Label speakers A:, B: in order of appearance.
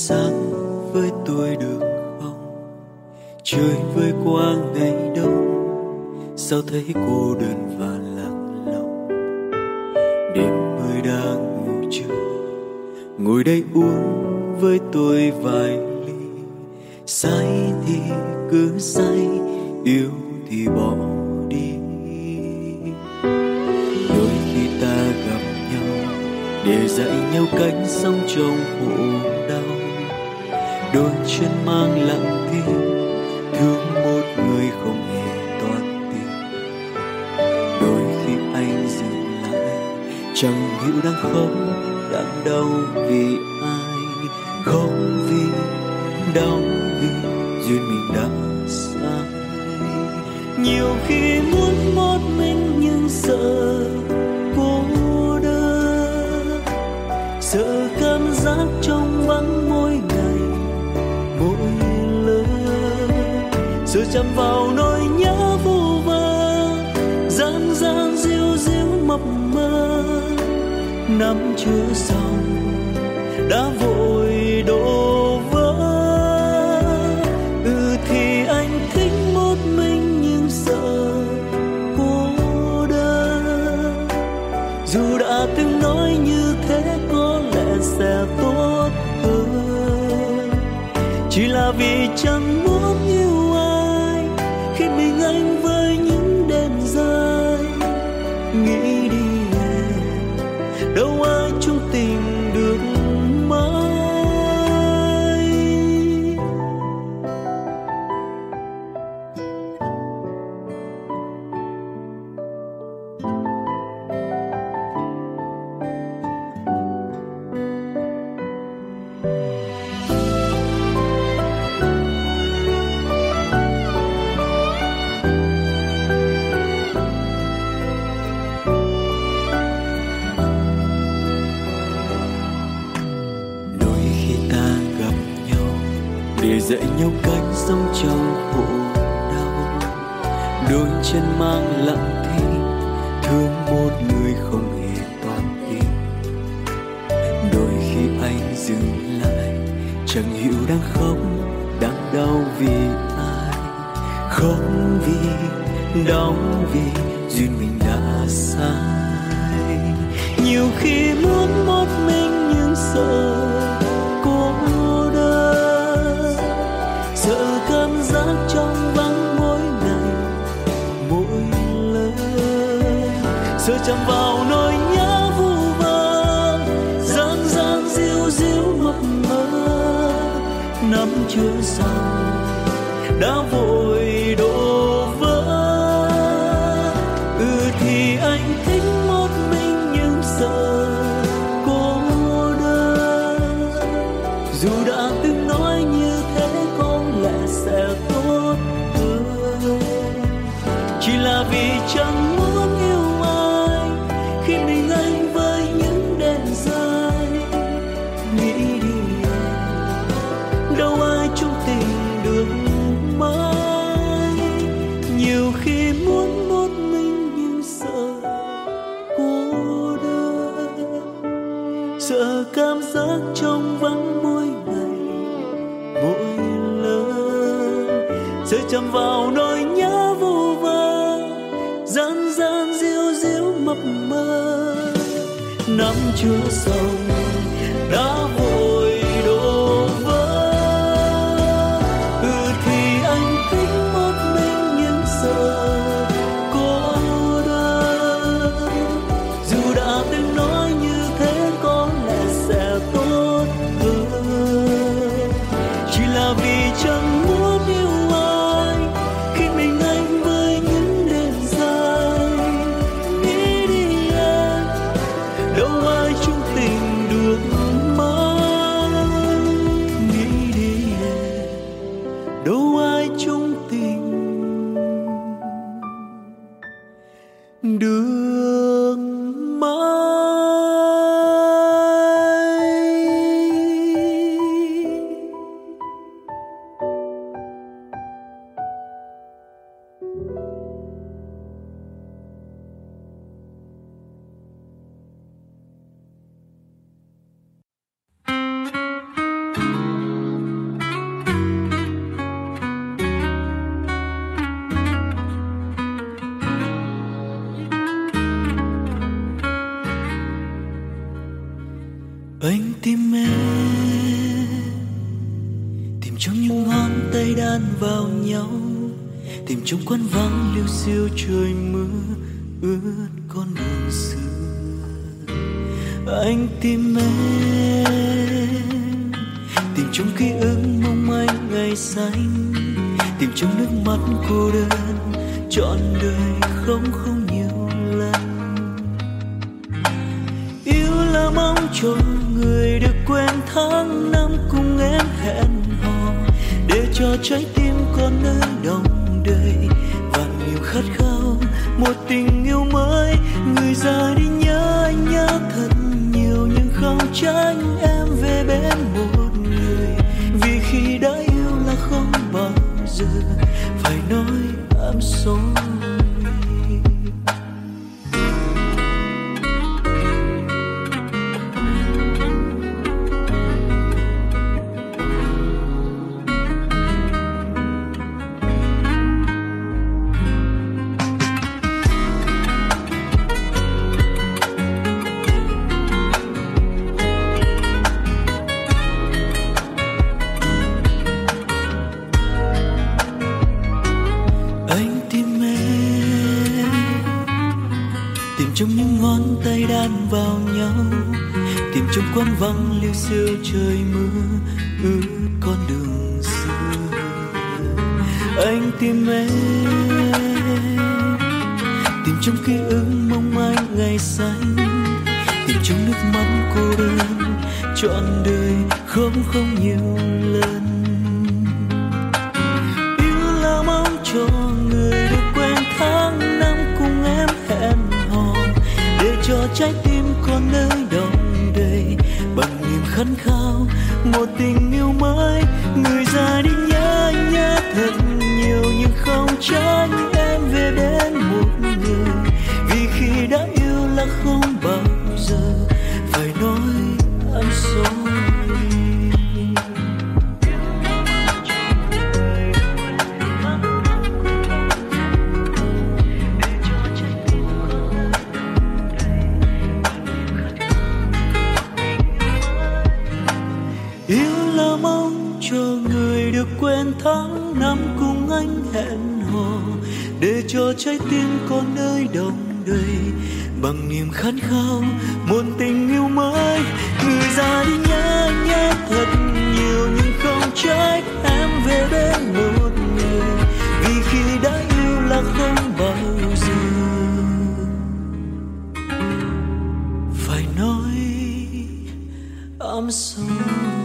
A: sáng với tôi được không? Chơi với quang ngày đông, sao thấy cô đơn và lạc lòng đêm mưa đang ngủ chưa ngồi đây uống với tôi vài ly. Say thì cứ say yêu thì bỏ đi. Đôi khi ta gặp nhau, để dạy nhau cánh sông trong hồ đau đôi chân mang lặng tim thương một người không hề toan tình. Đôi khi anh dừng lại, chẳng hiểu đang khóc, đang đau vì ai. Khóc vì, đau vì duyên mình đã sai nhiều khi muốn chạm vào nỗi nhớ vu vơ gian gian diêu diêu mập mờ. Năm chưa xong, đã vội đổ vỡ. Ừ thì anh thích một mình nhưng sợ cô đơn. Dù đã từng nói như thế có lẽ sẽ tốt hơn. Chỉ là vì chẳng muốn yêu để dạy nhau cách sống trong khổ đau. Đôi chân mang lặng thinh, thương một người không hề toàn tình đôi khi anh dừng lại, chẳng hiểu đang khóc, đang đau vì ai. Khóc vì, đau vì duyên mình đã sai. Nhiều khi muốn một mình nhưng sợ sợ chạm vào nỗi nhớ vu vơ gian gian diêu diêu mập mờ. Năm chưa xong, đã vội đổ vỡ. Ừ thì anh thích một mình nhưng giờ sợ cảm giác trong vắng mỗi ngày mỗi lớn, rơi chầm vào nỗi nhớ vô vơ gian gian diêu diêu mập mơ nắm chưa xong. Chỉ là vì cho. Anh tìm em, tìm trong những ngón tay đan vào nhau, tìm trong quán vắng liêu xiêu trời mưa, ướt con đường xưa. Anh tìm em, tìm trong ký ức mong manh ngày xanh, tìm trong nước mắt cô đơn trọn đời không không mong cho người được quen tháng năm cùng em hẹn hò, để cho trái tim con nơi đồng đời và niềm khát khao. Một tình yêu mới, người già đi nhớ anh nhớ thật nhiều, nhưng không tránh em về bên một người. Vì khi đã yêu là không bao giờ phải nói I'm sorry trong quán vắng lưu siêu trời mưa ướt con đường xưa. Anh tìm em, tìm trong ký ức mong manh ngày xanh, tìm trong nước mắt cô đơn, trọn đời không không nhiều lần. Yêu là mong cho người được quen tháng năm cùng em hẹn hò, để cho trái tim con nơi đâu khát khao. Một tình yêu mới, người ra đi nhớ nhớ thật nhiều, nhưng không tránh em về hẹn hò để cho trái tim con nơi đồng đầy bằng niềm khát khao một tình yêu mới. Người già đi nhớ nhé thật nhiều nhưng không trách. Em về bên một người, vì khi đã yêu là không bao giờ. Phải nói I'm sorry